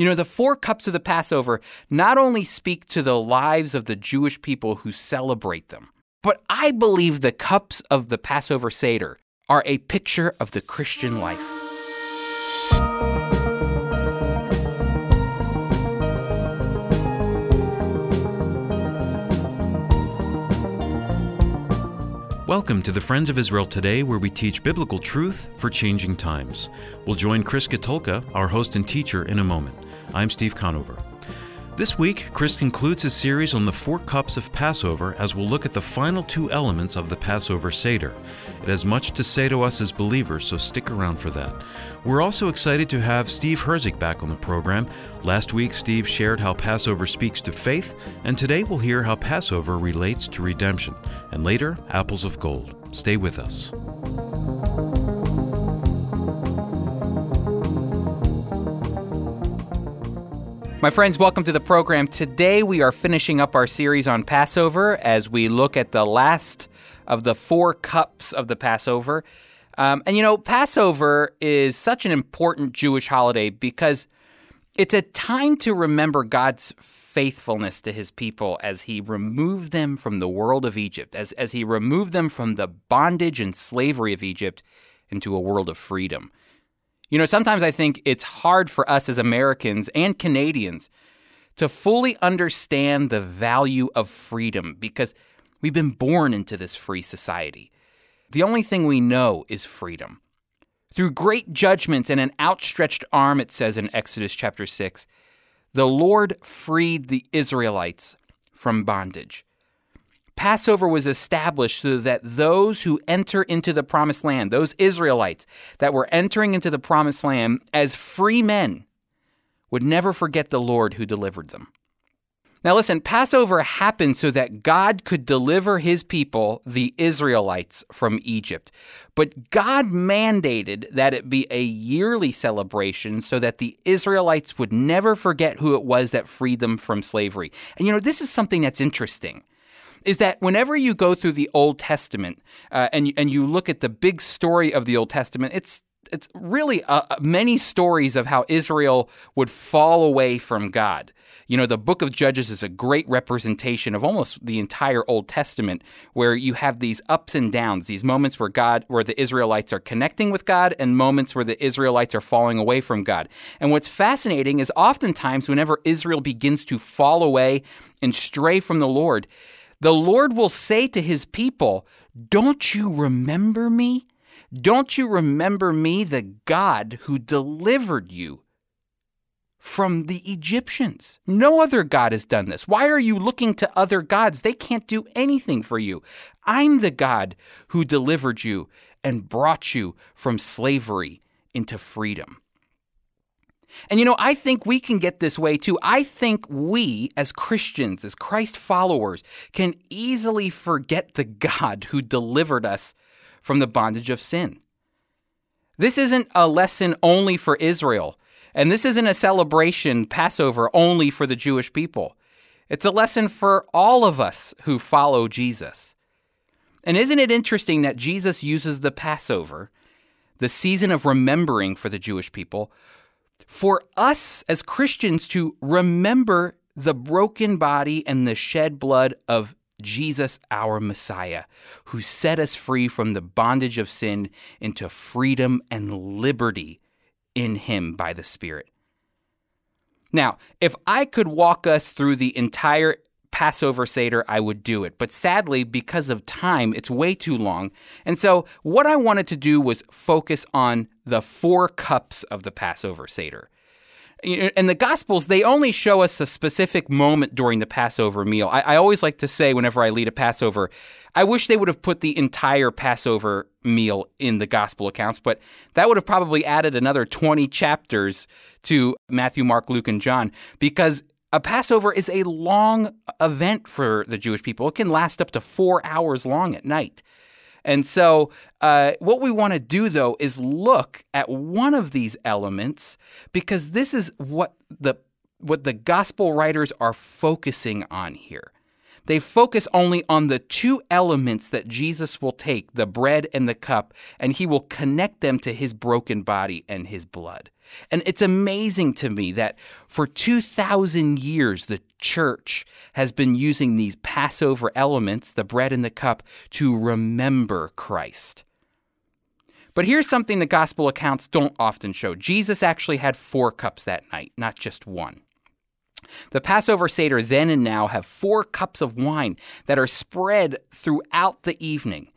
You know, the four cups of the Passover not only speak to the lives of the Jewish people who celebrate them, but I believe the cups of the Passover Seder are a picture of the Christian life. Welcome to the Friends of Israel Today, where we teach biblical truth for changing times. We'll join Chris Katulka, our host and teacher, in a moment. I'm Steve Conover. This week, Chris concludes his series on the four cups of Passover as we'll look at the final two elements of the Passover Seder. It has much to say to us as believers, so stick around for that. We're also excited to have Steve Herzig back on the program. Last week, Steve shared how Passover speaks to faith, and today we'll hear how Passover relates to redemption. And later, apples of gold. Stay with us. My friends, welcome to the program. Today we are finishing up our series on Passover as we look at the last of the four cups of the Passover. Um, and you know, Passover is such an important Jewish holiday because it's a time to remember God's faithfulness to his people as he removed them from the world of Egypt, as, as he removed them from the bondage and slavery of Egypt into a world of freedom. You know, sometimes I think it's hard for us as Americans and Canadians to fully understand the value of freedom because we've been born into this free society. The only thing we know is freedom. Through great judgments and an outstretched arm, it says in Exodus chapter 6, the Lord freed the Israelites from bondage. Passover was established so that those who enter into the promised land, those Israelites that were entering into the promised land as free men, would never forget the Lord who delivered them. Now, listen, Passover happened so that God could deliver his people, the Israelites, from Egypt. But God mandated that it be a yearly celebration so that the Israelites would never forget who it was that freed them from slavery. And you know, this is something that's interesting is that whenever you go through the Old Testament uh, and and you look at the big story of the Old Testament, it's it's really uh, uh, many stories of how Israel would fall away from God. You know, the book of Judges is a great representation of almost the entire Old Testament, where you have these ups and downs, these moments where God, where the Israelites are connecting with God, and moments where the Israelites are falling away from God. And what's fascinating is oftentimes whenever Israel begins to fall away and stray from the Lord, the Lord will say to his people, Don't you remember me? Don't you remember me, the God who delivered you from the Egyptians? No other God has done this. Why are you looking to other gods? They can't do anything for you. I'm the God who delivered you and brought you from slavery into freedom. And you know, I think we can get this way too. I think we, as Christians, as Christ followers, can easily forget the God who delivered us from the bondage of sin. This isn't a lesson only for Israel, and this isn't a celebration, Passover, only for the Jewish people. It's a lesson for all of us who follow Jesus. And isn't it interesting that Jesus uses the Passover, the season of remembering for the Jewish people, for us as Christians to remember the broken body and the shed blood of Jesus, our Messiah, who set us free from the bondage of sin into freedom and liberty in Him by the Spirit. Now, if I could walk us through the entire Passover Seder, I would do it. But sadly, because of time, it's way too long. And so, what I wanted to do was focus on the four cups of the Passover Seder. And the Gospels, they only show us a specific moment during the Passover meal. I, I, always like to say, whenever I lead a Passover, I wish they would have put the entire Passover meal in the Gospel accounts, but that would have probably added another 20 chapters to Matthew, Mark, Luke, and John because a Passover is a long event for the Jewish people. It can last up to four hours long at night. And so, uh, what we want to do though is look at one of these elements because this is what the what the gospel writers are focusing on here. they focus only on the two elements that Jesus will take, the bread and the cup, and he will connect them to his broken body and his blood. And it's amazing to me that for 2,000 years, the church has been using these Passover elements, the bread and the cup, to remember Christ. But here's something the gospel accounts don't often show Jesus actually had four cups that night, not just one. The Passover Seder then and now have four cups of wine that are spread throughout the evening.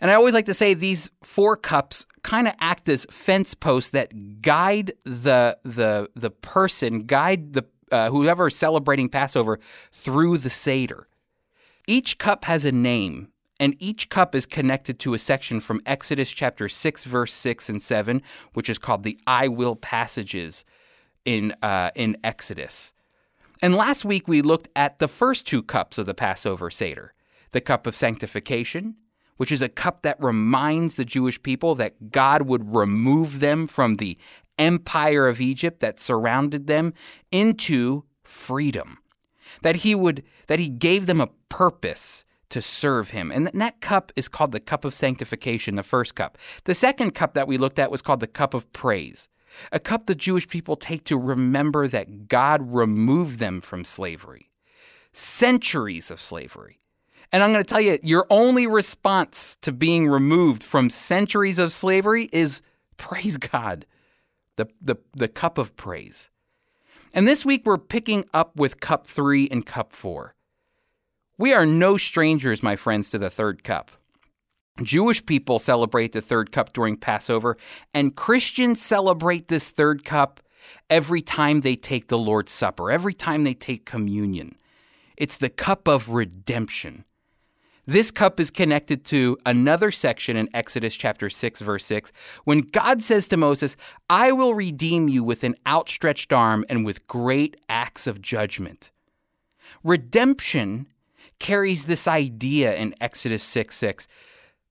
And I always like to say these four cups kind of act as fence posts that guide the the the person, guide the uh, whoever is celebrating Passover through the Seder. Each cup has a name, and each cup is connected to a section from Exodus chapter 6, verse 6 and 7, which is called the I will passages in, uh, in Exodus. And last week we looked at the first two cups of the Passover Seder the cup of sanctification, which is a cup that reminds the Jewish people that God would remove them from the empire of Egypt that surrounded them into freedom. That he would that he gave them a purpose to serve him. And that cup is called the cup of sanctification, the first cup. The second cup that we looked at was called the cup of praise a cup the Jewish people take to remember that God removed them from slavery, centuries of slavery. And I'm going to tell you, your only response to being removed from centuries of slavery is praise God, the, the, the cup of praise. And this week we're picking up with cup three and cup four. We are no strangers, my friends, to the third cup. Jewish people celebrate the third cup during Passover, and Christians celebrate this third cup every time they take the Lord's Supper, every time they take communion. It's the cup of redemption. This cup is connected to another section in Exodus chapter 6 verse 6 when God says to Moses, "I will redeem you with an outstretched arm and with great acts of judgment." Redemption carries this idea in Exodus 6 6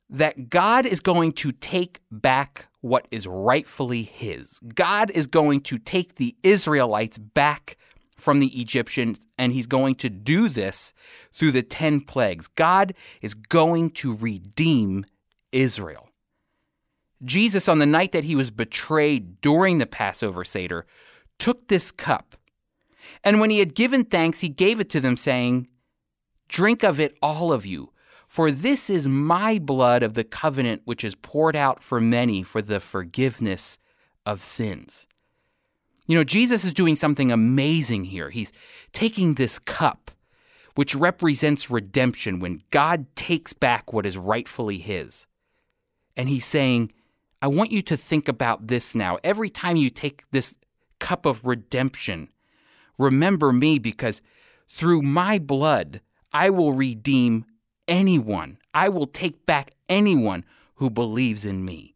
that God is going to take back what is rightfully his. God is going to take the Israelites back from the Egyptians, and he's going to do this through the 10 plagues. God is going to redeem Israel. Jesus, on the night that he was betrayed during the Passover Seder, took this cup. And when he had given thanks, he gave it to them, saying, Drink of it, all of you. For this is my blood of the covenant, which is poured out for many for the forgiveness of sins. You know, Jesus is doing something amazing here. He's taking this cup, which represents redemption when God takes back what is rightfully His. And He's saying, I want you to think about this now. Every time you take this cup of redemption, remember me because through my blood, I will redeem anyone. I will take back anyone who believes in me.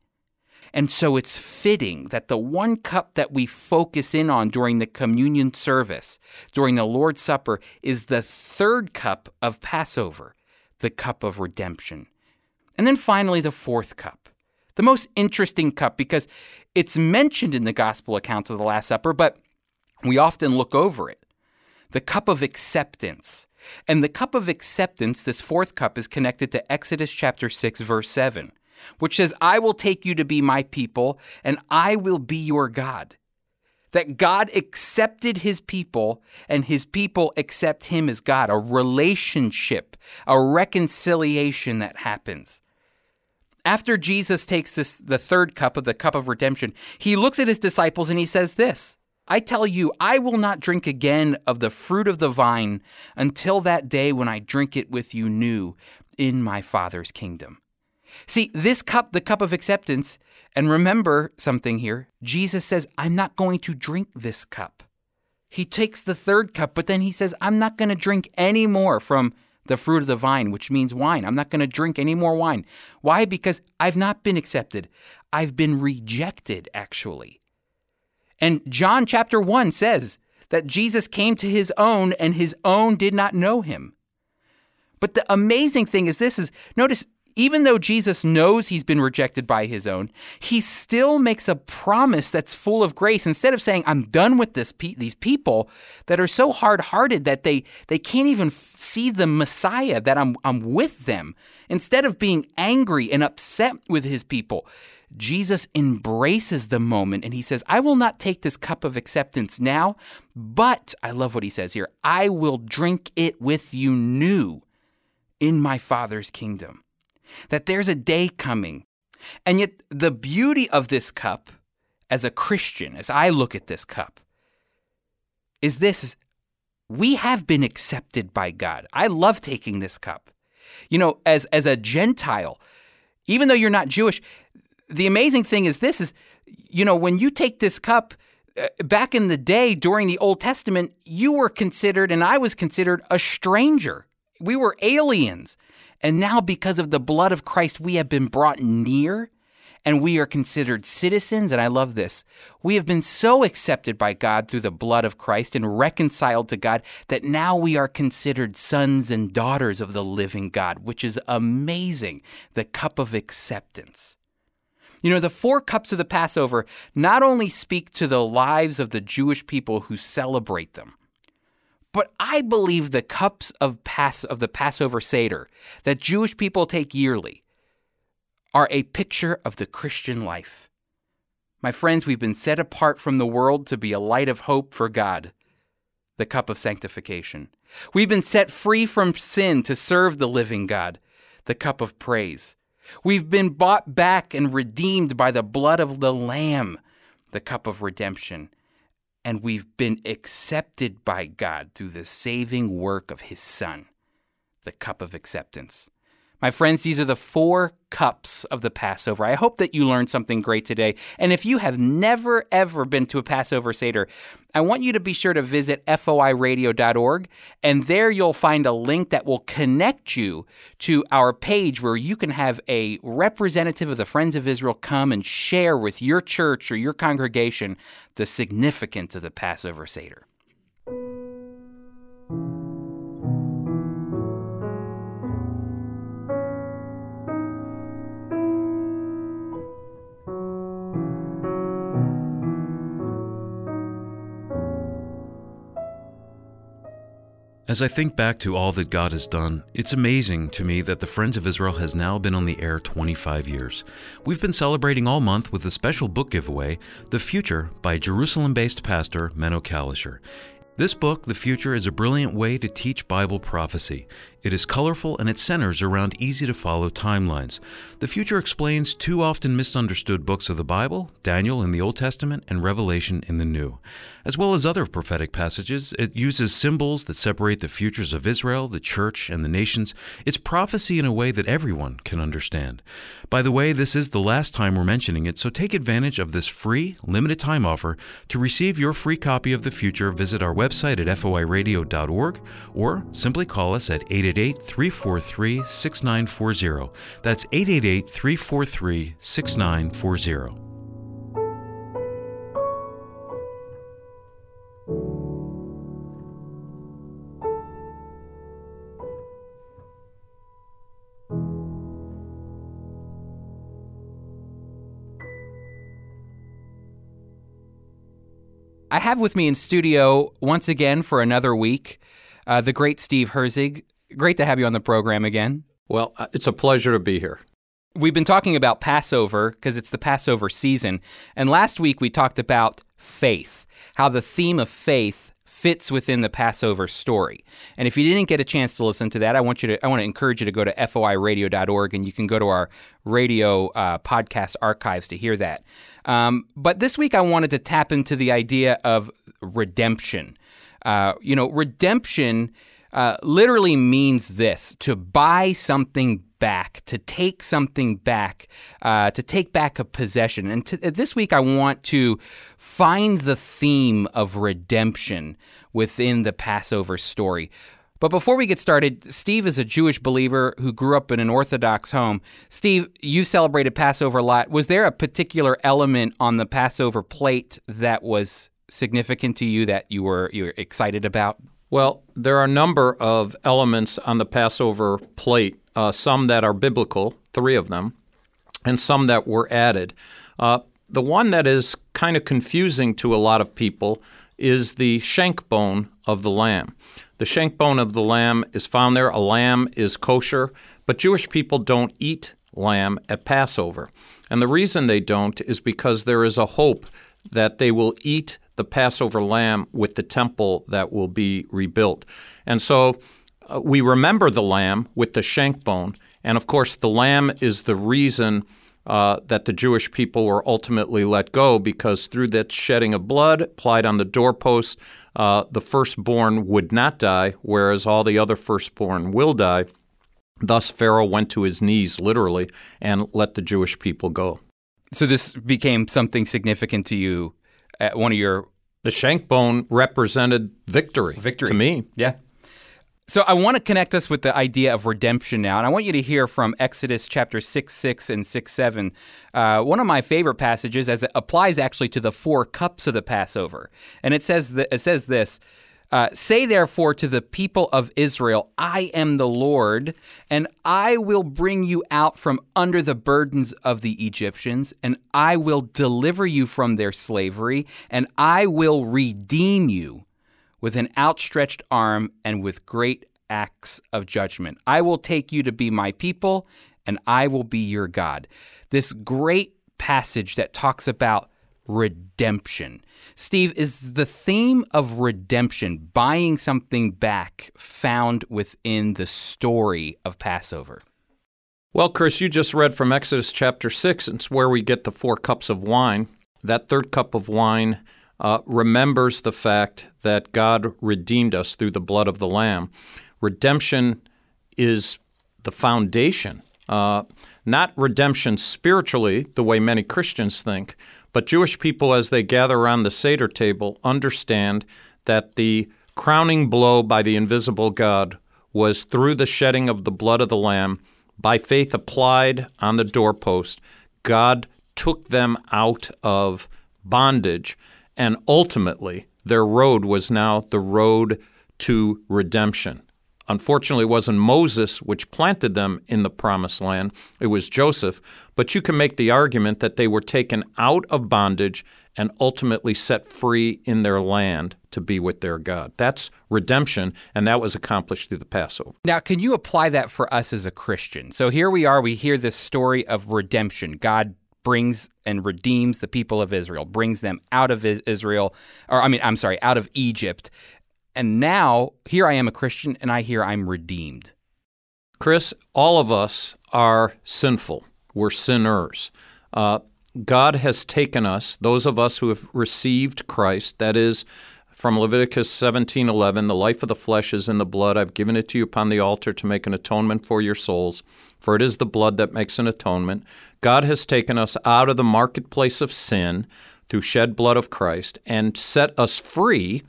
And so it's fitting that the one cup that we focus in on during the communion service, during the Lord's Supper, is the third cup of Passover, the cup of redemption. And then finally, the fourth cup, the most interesting cup because it's mentioned in the gospel accounts of the Last Supper, but we often look over it. The cup of acceptance, and the cup of acceptance, this fourth cup, is connected to Exodus chapter 6, verse 7, which says, I will take you to be my people, and I will be your God. That God accepted his people, and his people accept him as God, a relationship, a reconciliation that happens. After Jesus takes this, the third cup of the cup of redemption, he looks at his disciples and he says this I tell you, I will not drink again of the fruit of the vine until that day when I drink it with you new in my Father's kingdom. See, this cup, the cup of acceptance, and remember something here Jesus says, I'm not going to drink this cup. He takes the third cup, but then he says, I'm not going to drink any more from the fruit of the vine, which means wine. I'm not going to drink any more wine. Why? Because I've not been accepted. I've been rejected, actually. And John chapter 1 says that Jesus came to his own and his own did not know him. But the amazing thing is this is notice even though Jesus knows he's been rejected by his own, he still makes a promise that's full of grace. Instead of saying, I'm done with this pe- these people that are so hard hearted that they, they can't even see the Messiah, that I'm, I'm with them. Instead of being angry and upset with his people, Jesus embraces the moment and he says, I will not take this cup of acceptance now, but I love what he says here I will drink it with you new in my Father's kingdom. That there's a day coming. And yet, the beauty of this cup, as a Christian, as I look at this cup, is this we have been accepted by God. I love taking this cup. You know, as, as a Gentile, even though you're not Jewish, the amazing thing is this is, you know, when you take this cup, uh, back in the day during the Old Testament, you were considered, and I was considered, a stranger. We were aliens. And now, because of the blood of Christ, we have been brought near and we are considered citizens. And I love this. We have been so accepted by God through the blood of Christ and reconciled to God that now we are considered sons and daughters of the living God, which is amazing. The cup of acceptance. You know, the four cups of the Passover not only speak to the lives of the Jewish people who celebrate them, but I believe the cups of of the Passover Seder that Jewish people take yearly are a picture of the Christian life. My friends, we've been set apart from the world to be a light of hope for God, the cup of sanctification. We've been set free from sin to serve the living God, the cup of praise. We've been bought back and redeemed by the blood of the Lamb, the cup of redemption and we've been accepted by God through the saving work of His Son, the cup of acceptance. My friends, these are the four cups of the Passover. I hope that you learned something great today. And if you have never, ever been to a Passover Seder, I want you to be sure to visit foiradio.org. And there you'll find a link that will connect you to our page where you can have a representative of the Friends of Israel come and share with your church or your congregation the significance of the Passover Seder. As I think back to all that God has done, it's amazing to me that the Friends of Israel has now been on the air 25 years. We've been celebrating all month with a special book giveaway, The Future, by Jerusalem based pastor Meno Kalisher. This book, The Future, is a brilliant way to teach Bible prophecy. It is colorful and it centers around easy to follow timelines. The Future explains two often misunderstood books of the Bible Daniel in the Old Testament and Revelation in the New. As well as other prophetic passages, it uses symbols that separate the futures of Israel, the church, and the nations. It's prophecy in a way that everyone can understand. By the way, this is the last time we're mentioning it, so take advantage of this free, limited time offer. To receive your free copy of The Future, visit our website at foiradio.org or simply call us at 888 343 6940. That's 888 343 6940. I have with me in studio once again for another week uh, the great Steve Herzig. Great to have you on the program again. Well, uh, it's a pleasure to be here. We've been talking about Passover because it's the Passover season. And last week we talked about faith, how the theme of faith fits within the Passover story. And if you didn't get a chance to listen to that, I want you to I want to encourage you to go to foiradio.org and you can go to our radio uh, podcast archives to hear that. Um, but this week, I wanted to tap into the idea of redemption. Uh, you know, redemption uh, literally means this to buy something back, to take something back, uh, to take back a possession. And to, this week, I want to find the theme of redemption within the Passover story. But before we get started, Steve is a Jewish believer who grew up in an Orthodox home. Steve, you celebrated Passover a lot. Was there a particular element on the Passover plate that was significant to you that you were you were excited about? Well, there are a number of elements on the Passover plate, uh, some that are biblical three of them, and some that were added. Uh, the one that is kind of confusing to a lot of people is the shank bone of the lamb. The shank bone of the lamb is found there. A lamb is kosher, but Jewish people don't eat lamb at Passover. And the reason they don't is because there is a hope that they will eat the Passover lamb with the temple that will be rebuilt. And so uh, we remember the lamb with the shank bone. And of course, the lamb is the reason uh, that the Jewish people were ultimately let go because through that shedding of blood applied on the doorpost, uh, the firstborn would not die, whereas all the other firstborn will die. Thus, Pharaoh went to his knees literally and let the Jewish people go. So, this became something significant to you at one of your. The shank bone represented victory. Victory. To me. Yeah. So I want to connect us with the idea of redemption now, and I want you to hear from Exodus chapter six, six, and six, seven. Uh, one of my favorite passages, as it applies actually to the four cups of the Passover, and it says that, it says this. Uh, Say therefore to the people of Israel, I am the Lord, and I will bring you out from under the burdens of the Egyptians, and I will deliver you from their slavery, and I will redeem you with an outstretched arm and with great acts of judgment. I will take you to be my people, and I will be your God. This great passage that talks about redemption. Steve, is the theme of redemption, buying something back, found within the story of Passover? Well, Chris, you just read from Exodus chapter 6. It's where we get the four cups of wine. That third cup of wine uh, remembers the fact that God redeemed us through the blood of the Lamb. Redemption is the foundation, uh, not redemption spiritually, the way many Christians think, but Jewish people, as they gather around the Seder table, understand that the crowning blow by the invisible God was through the shedding of the blood of the Lamb, by faith applied on the doorpost. God took them out of bondage and ultimately, their road was now the road to redemption. Unfortunately, it wasn't Moses which planted them in the promised land, it was Joseph. But you can make the argument that they were taken out of bondage and ultimately set free in their land to be with their God. That's redemption, and that was accomplished through the Passover. Now, can you apply that for us as a Christian? So here we are, we hear this story of redemption. God brings and redeems the people of Israel, brings them out of Israel, or I mean, I'm sorry, out of Egypt. And now here I am a Christian and I hear I'm redeemed. Chris, all of us are sinful. We're sinners. Uh, God has taken us, those of us who have received Christ, that is, from Leviticus 17:11, the life of the flesh is in the blood. I've given it to you upon the altar to make an atonement for your souls for it is the blood that makes an atonement. God has taken us out of the marketplace of sin through shed blood of Christ and set us free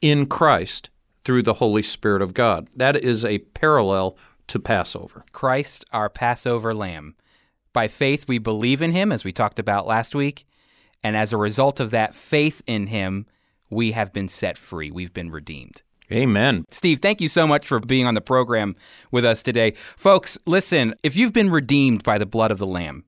in Christ through the Holy Spirit of God. That is a parallel to Passover. Christ, our Passover lamb. By faith, we believe in him, as we talked about last week. And as a result of that faith in him, we have been set free. We've been redeemed. Amen. Steve, thank you so much for being on the program with us today. Folks, listen, if you've been redeemed by the blood of the Lamb,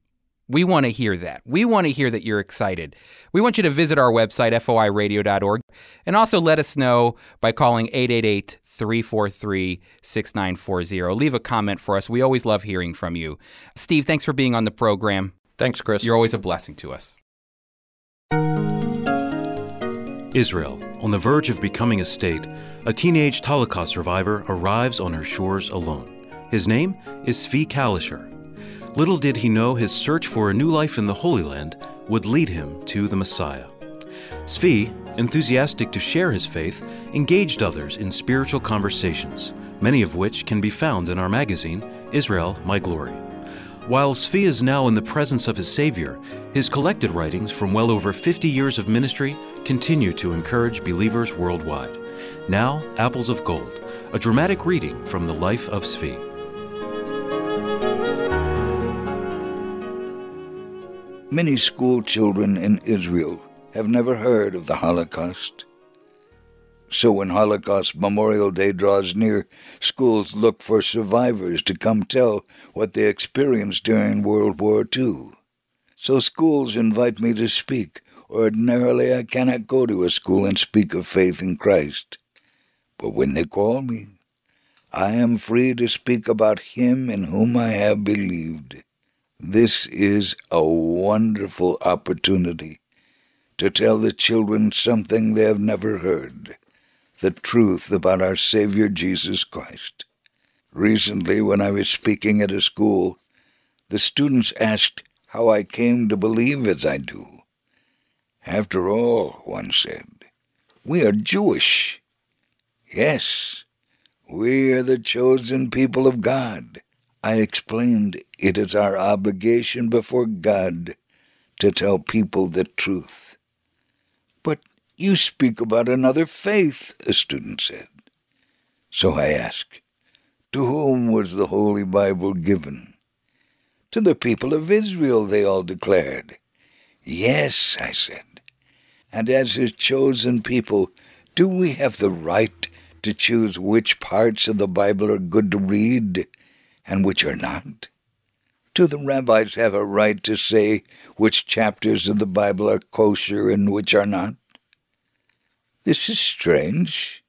we want to hear that. We want to hear that you're excited. We want you to visit our website, foiradio.org, and also let us know by calling 888 343 6940. Leave a comment for us. We always love hearing from you. Steve, thanks for being on the program. Thanks, Chris. You're always a blessing to us. Israel, on the verge of becoming a state, a teenage Holocaust survivor arrives on her shores alone. His name is Zvi Kalisher. Little did he know his search for a new life in the Holy Land would lead him to the Messiah. Zvi, enthusiastic to share his faith, engaged others in spiritual conversations, many of which can be found in our magazine, Israel My Glory. While Zvi is now in the presence of his Savior, his collected writings from well over 50 years of ministry continue to encourage believers worldwide. Now, Apples of Gold, a dramatic reading from the life of Zvi. Many school children in Israel have never heard of the Holocaust. So when Holocaust Memorial Day draws near, schools look for survivors to come tell what they experienced during World War II. So schools invite me to speak. Ordinarily, I cannot go to a school and speak of faith in Christ. But when they call me, I am free to speak about Him in whom I have believed. This is a wonderful opportunity to tell the children something they have never heard the truth about our Savior Jesus Christ. Recently, when I was speaking at a school, the students asked how I came to believe as I do. After all, one said, we are Jewish. Yes, we are the chosen people of God. I explained it is our obligation before God to tell people the truth. But you speak about another faith, a student said. So I asked, To whom was the Holy Bible given? To the people of Israel, they all declared. Yes, I said. And as his chosen people, do we have the right to choose which parts of the Bible are good to read and which are not? Do the rabbis have a right to say which chapters of the Bible are kosher and which are not? This is strange.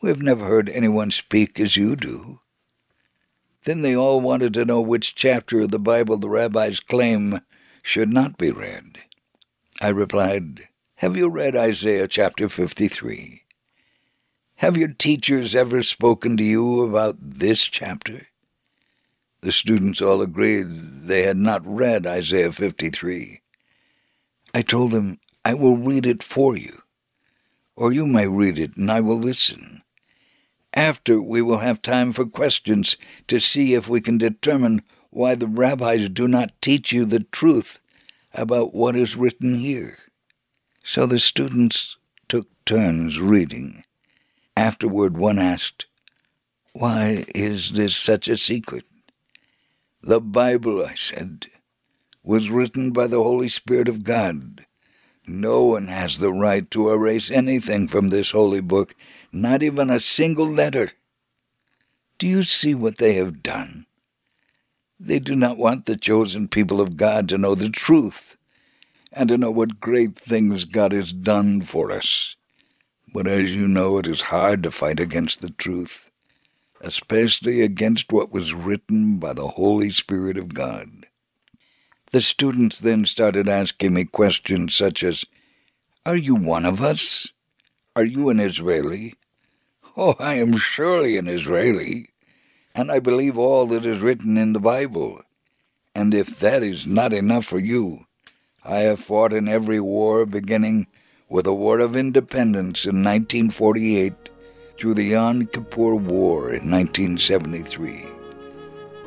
We have never heard anyone speak as you do. Then they all wanted to know which chapter of the Bible the rabbis claim should not be read. I replied, Have you read Isaiah chapter 53? Have your teachers ever spoken to you about this chapter? The students all agreed they had not read Isaiah 53. I told them, I will read it for you or you may read it and I will listen. After, we will have time for questions to see if we can determine why the rabbis do not teach you the truth about what is written here. So the students took turns reading. Afterward, one asked, Why is this such a secret? The Bible, I said, was written by the Holy Spirit of God no one has the right to erase anything from this holy book, not even a single letter. Do you see what they have done? They do not want the chosen people of God to know the truth and to know what great things God has done for us. But as you know, it is hard to fight against the truth, especially against what was written by the Holy Spirit of God. The students then started asking me questions such as, Are you one of us? Are you an Israeli? Oh, I am surely an Israeli, and I believe all that is written in the Bible. And if that is not enough for you, I have fought in every war beginning with the War of Independence in 1948 through the Yom Kippur War in 1973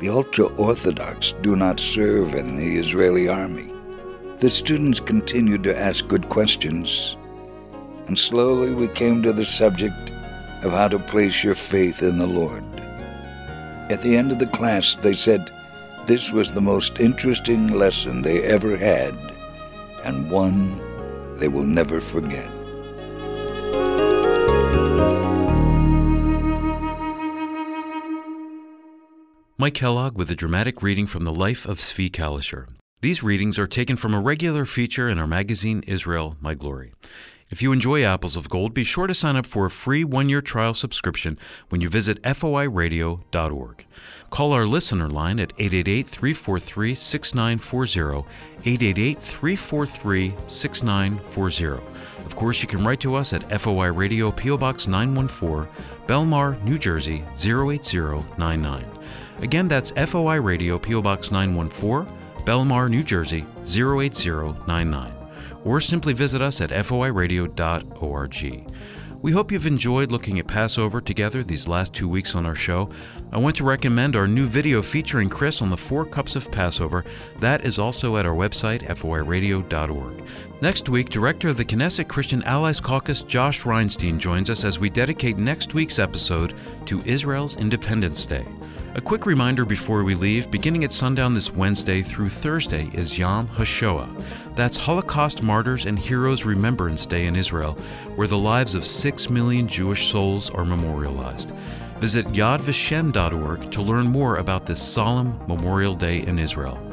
the ultra Orthodox do not serve in the Israeli army. The students continued to ask good questions, and slowly we came to the subject of how to place your faith in the Lord. At the end of the class, they said this was the most interesting lesson they ever had, and one they will never forget. Mike Kellogg with a dramatic reading from the life of Zvi Kalisher. These readings are taken from a regular feature in our magazine Israel, My Glory. If you enjoy Apples of Gold, be sure to sign up for a free one year trial subscription when you visit foiradio.org. Call our listener line at 888 343 6940, 888 343 6940. Of course, you can write to us at FOI Radio, PO Box 914, Bellmawr, New Jersey 08099. Again, that's FOI Radio, PO Box 914, Bellmawr, New Jersey 08099. Or simply visit us at foiradio.org. We hope you've enjoyed looking at Passover together these last two weeks on our show. I want to recommend our new video featuring Chris on the four cups of Passover. That is also at our website, foiradio.org. Next week, Director of the Knesset Christian Allies Caucus, Josh Reinstein, joins us as we dedicate next week's episode to Israel's Independence Day. A quick reminder before we leave beginning at sundown this Wednesday through Thursday is Yom HaShoah. That's Holocaust Martyrs and Heroes Remembrance Day in Israel, where the lives of six million Jewish souls are memorialized. Visit yadvashem.org to learn more about this solemn Memorial Day in Israel.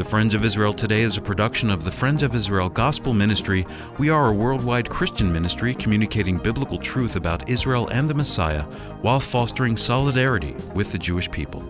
The Friends of Israel Today is a production of the Friends of Israel Gospel Ministry. We are a worldwide Christian ministry communicating biblical truth about Israel and the Messiah while fostering solidarity with the Jewish people.